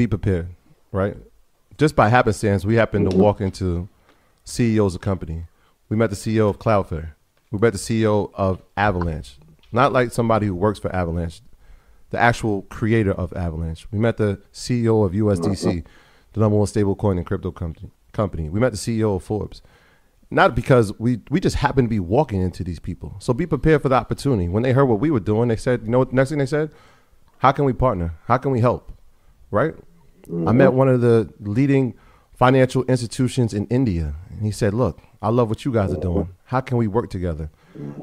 be prepared, right? Just by happenstance, we happened to mm-hmm. walk into CEOs of company. We met the CEO of Cloudflare. We met the CEO of Avalanche. Not like somebody who works for Avalanche, the actual creator of Avalanche. We met the CEO of USDC, mm-hmm. the number one stablecoin and crypto company. Company. We met the CEO of Forbes. Not because we we just happened to be walking into these people. So be prepared for the opportunity. When they heard what we were doing, they said, you know what? Next thing they said, how can we partner? How can we help? Right? I met one of the leading financial institutions in India, and he said, "Look, I love what you guys are doing. How can we work together?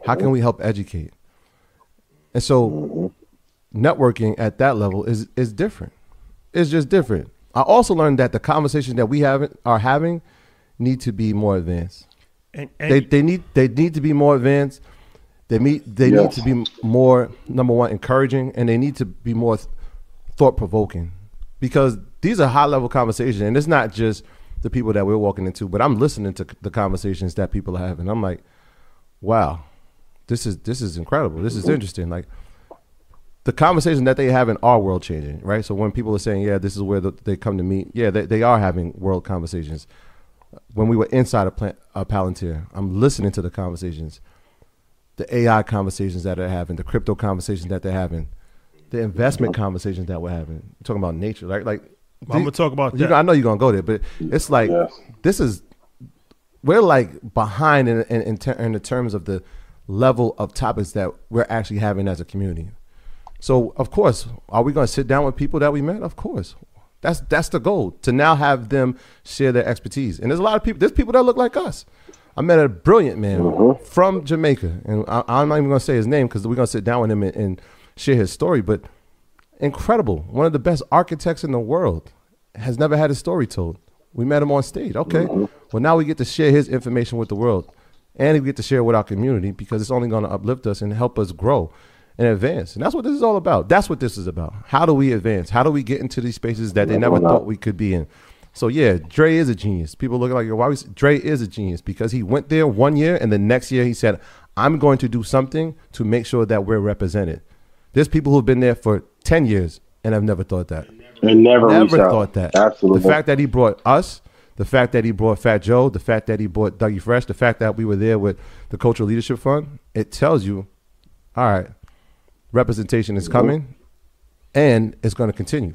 How can we help educate?" And so, networking at that level is is different. It's just different. I also learned that the conversations that we have are having need to be more advanced. And, and They they need they need to be more advanced. They meet they need to be more number one encouraging, and they need to be more thought provoking, because these are high level conversations, and it's not just the people that we're walking into, but I'm listening to the conversations that people are having. I'm like, wow, this is this is incredible. This is mm-hmm. interesting. Like the conversation that they have in our world changing, right? So when people are saying, yeah, this is where the, they come to meet, yeah, they, they are having world conversations. When we were inside a, plant, a Palantir, I'm listening to the conversations, the AI conversations that they're having, the crypto conversations that they're having, the investment conversations that we're having. We're talking about nature, like like. I'm gonna talk about you, that. I know you're gonna go there, but it's like Yes. this is we're like behind in in, in, ter- in the terms of the level of topics that we're actually having as a community. So of course, are we going to sit down with people that we met? Of course, that's that's the goal to now have them share their expertise. And there's a lot of people. There's people that look like us. I met a brilliant man mm-hmm. from Jamaica, and I, I'm not even going to say his name because we're going to sit down with him and, and share his story. But incredible, one of the best architects in the world, has never had his story told. We met him on stage. Okay, mm-hmm. well now we get to share his information with the world, and we get to share it with our community because it's only going to uplift us and help us grow and advance. And that's what this is all about. That's what this is about. How do we advance? How do we get into these spaces that they never thought we could be in? So yeah, Dre is a genius. People look like why? We, Dre is a genius because he went there one year and the next year he said, "I'm going to do something to make sure that we're represented." There's people who've been there for ten years and I've never thought that. And never, reached Never out. thought that. Absolutely. The fact that he brought us, the fact that he brought Fat Joe, the fact that he brought Dougie Fresh, the fact that we were there with the Cultural Leadership Fund, it tells you, all right, representation is coming, and it's going to continue.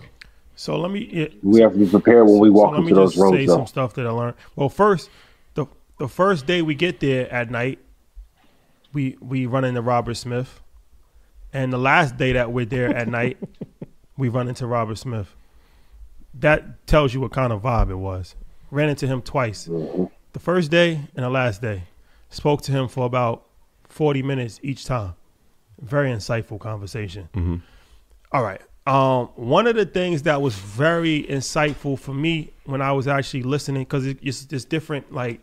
so let me. yeah, we have to be prepared when we walk so let me into those just say rooms. some stuff that I learned. Well, first, the the first day we get there at night, we we run into Robert Smith, and the last day that we're there at night, we run into Robert Smith. That tells you what kind of vibe it was. Ran into him twice, the first day and the last day. Spoke to him for about forty minutes each time. Very insightful conversation. All right. Um, one of the things that was very insightful for me when I was actually listening, because it, it's just different, like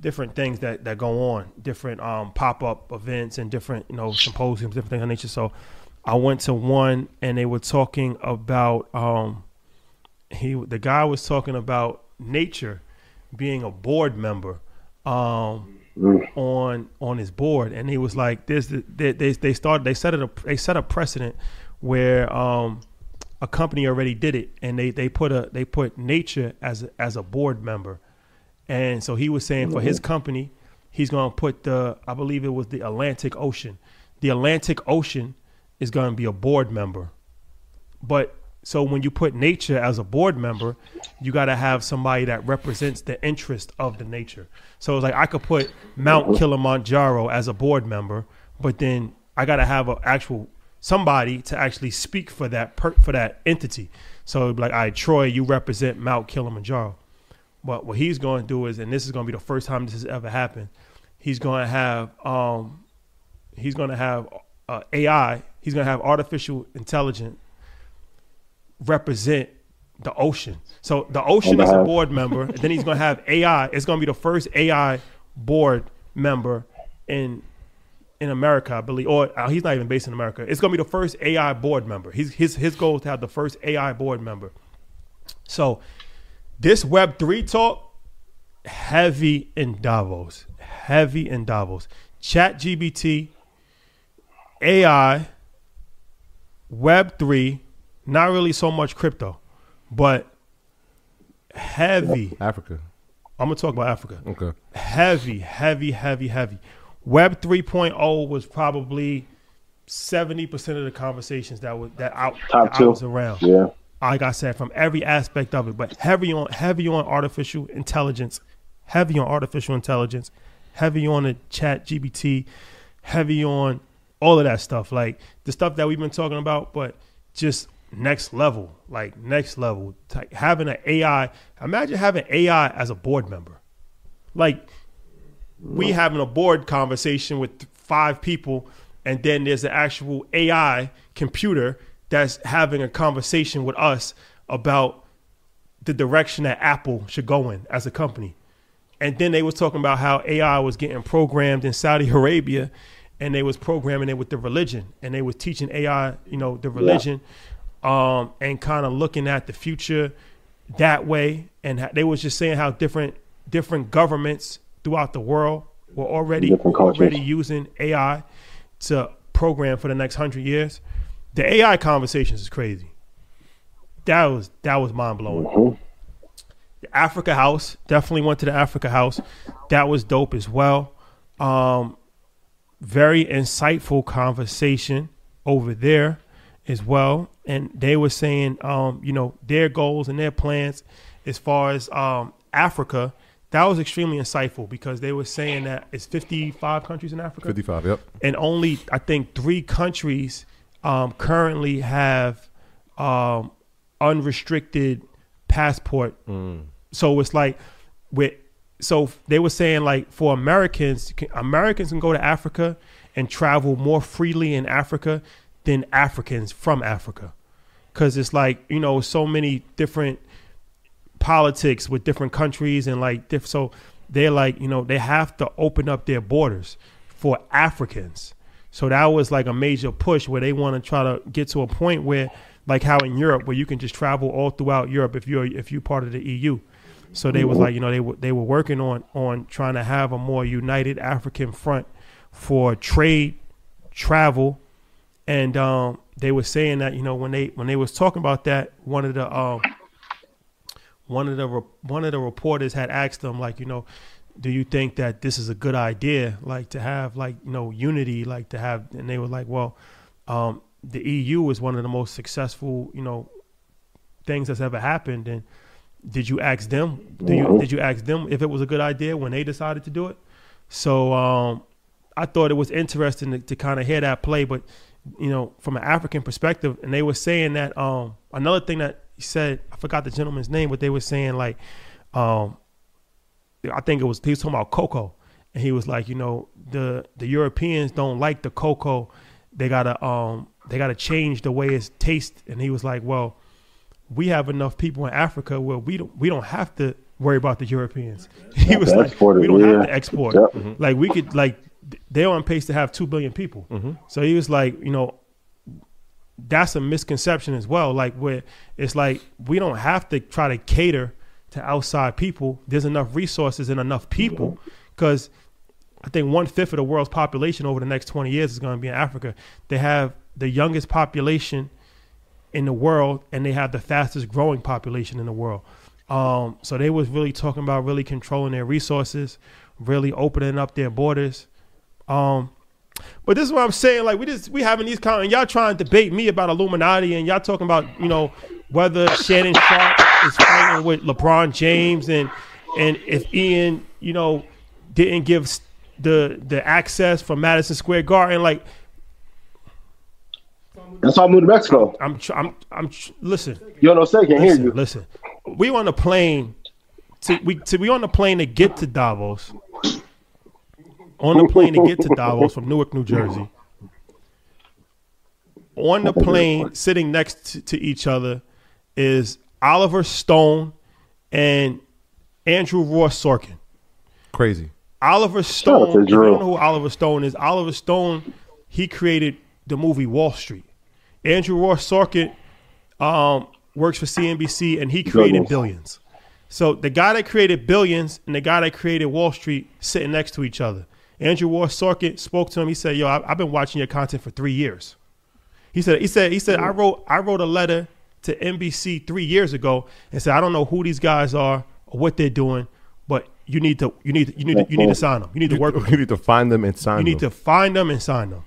different things that, that go on, different um, pop up events and different you know symposiums, different things of nature. So I went to one and they were talking about um, he the guy was talking about nature being a board member um, on on his board, and he was like, "This they they, they started they set it a they set a precedent where um, a company already did it, and they they put a they put nature as a, as a board member, and so he was saying for his mm-hmm. company, he's going to put the I believe it was the Atlantic Ocean, the Atlantic Ocean is going to be a board member, but so when you put nature as a board member, you got to have somebody that represents the interest of the nature. So it's like I could put Mount mm-hmm. Kilimanjaro as a board member, but then I got to have an actual somebody to actually speak for that per, for that entity. So it'd be like, all right, Troy, you represent Mount Kilimanjaro. But what he's going to do is, and this is going to be the first time this has ever happened, he's going to have um, he's going to have uh, AI. He's going to have artificial intelligence represent the ocean. So the ocean is a board member, and then he's going to have AI. It's going to be the first AI board member in in America, I believe, or uh, he's not even based in America. It's going to be the first AI board member. He's, his his goal is to have the first AI board member. So this Web three talk heavy in Davos, heavy in Davos. Chat GBT, AI, Web three, not really so much crypto. but heavy. Africa. I'm gonna talk about Africa. Okay. Heavy, heavy, heavy, heavy. Web 3.0 was probably 70% of the conversations that was that I, Top that I was around. Yeah. Like I said, from every aspect of it, but heavy on heavy on artificial intelligence, heavy on artificial intelligence, heavy on the chat GBT, heavy on all of that stuff. Like the stuff that we've been talking about, but just next level, like next level. Like having an AI, imagine having AI as a board member. Like we having a board conversation with five people, and then there's an actual AI computer that's having a conversation with us about the direction that Apple should go in as a company. And then they was talking about how AI was getting programmed in Saudi Arabia, and they was programming it with the religion, and they was teaching AI, you know, the religion, um, and kind of looking at the future that way. And they was just saying how different different governments throughout the world were already already using AI to program for the next hundred years. The AI conversations is crazy. That was that was mind blowing. The Africa House definitely went to the Africa House. That was dope as well. Um, very insightful conversation over there as well. And they were saying, um, you know, their goals and their plans as far as um, Africa. That was extremely insightful because they were saying that it's 55 countries in Africa Fifty-five. Yep. and only I think three countries um, currently have um, unrestricted passport. So it's like with so they were saying like for Americans, can- Americans can go to Africa and travel more freely in Africa than Africans from Africa, because it's like you know so many different politics with different countries and like diff- so they're like you know they have to open up their borders for Africans. So that was like a major push where they want to try to get to a point where like how in Europe where you can just travel all throughout Europe if you're if you're part of the EU. So they was like you know they were they were working on on trying to have a more united African front for trade, travel, and um, they were saying that you know when they when they was talking about that one of the um, one of the one of the reporters had asked them like you know do you think that this is a good idea like to have like you know unity like to have and they were like well um, the EU is one of the most successful you know things that's ever happened and did you ask them do you did you ask them if it was a good idea when they decided to do it? So um, I thought it was interesting to, to kind of hear that play but you know from an African perspective and they were saying that um, another thing that he said I forgot the gentleman's name but they were saying like um, I think it was he was talking about cocoa, and he was like, you know, the the Europeans don't like the cocoa. They gotta um they gotta change the way it's taste. And he was like, well, we have enough people in Africa where we don't we don't have to worry about the Europeans. He was like, we don't yeah. have to export. Yep. Like we could like they're on pace to have two billion people. So he was like, you know, that's a misconception as well. Like where it's like we don't have to try to cater to outside people. There's enough resources and enough people because I think one fifth of the world's population over the next 20 years is going to be in Africa. They have the youngest population in the world, and they have the fastest growing population in the world. Um, so they was really talking about really controlling their resources, really opening up their borders. Um, but this is what I'm saying. Like we just we having these kind, and y'all trying to debate me about Illuminati, and y'all talking about you know whether Shannon Sharpe is fighting with LeBron James, and and if Ian you know didn't give the the access for Madison Square Garden, like That's why I moved to Mexico. I'm tr- I'm I'm tr- listen. You don't know, say, can't hear you. listen. We on the plane to we to we on the plane to get to Davos. On the plane to get to Davos from Newark, New Jersey. On the plane, sitting next to, to each other, is Oliver Stone and Andrew Ross Sorkin. Crazy. Oliver out Stone. to If you don't know who Oliver Stone is, Oliver Stone, he created the movie Wall Street. Andrew Ross Sorkin um, works for CNBC, and he created Goodness. Billions. So the guy that created Billions and the guy that created Wall Street sitting next to each other. Andrew Ross Sorkin spoke to him. He said, "Yo, I- I've been watching your content for three years." He said, "He said, he said, I wrote, I wrote a letter to NBC three years ago and said, I don't know who these guys are or what they're doing, but you need to you need to, you need to, you need to sign them. You need to work with You them. need to find them and sign them. You need to find them and sign them.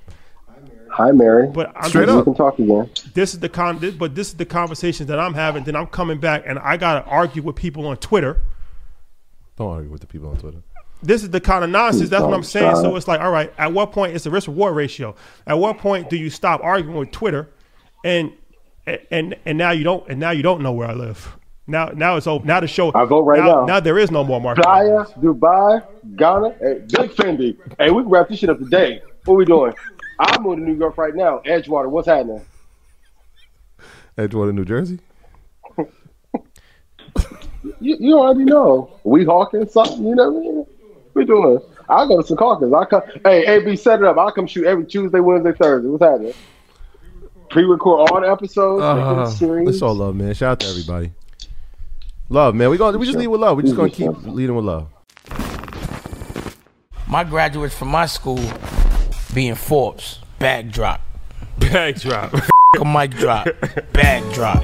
Hi, Mary. But I'm Straight just- we up. can talk again. this is the con this, but this is the conversations that I'm having. Then I'm coming back and I gotta argue with people on Twitter. Don't argue with the people on Twitter. This is the kind of nonsense. That's what I'm saying. So it's like, all right, at what point it's a risk reward ratio? At what point do you stop arguing with Twitter, and and and now you don't and now you don't know where I live. Now now it's over. Now the show. I vote right now. now. Now there is no more market. Playa, Dubai, Ghana, hey, Big Fendi. Hey, we can wrap this shit up today. What we doing? I'm moving to New York right now. Edgewater, what's happening? Edgewater, New Jersey. You, you already know. We hawking something, you know what I mean? We doing. I'll go to Secaucus. I come. Hey, AB, set it up. I'll come shoot every Tuesday, Wednesday, Thursday. What's happening? Pre-record all the episodes. make it a Uh, series. it's all love, man. Shout out to everybody. Love, man. We going we just lead with love. We just gonna keep leading with love. My graduates from my school being Forbes, Backdrop. Backdrop. Bag drop. A mic drop, bag drop.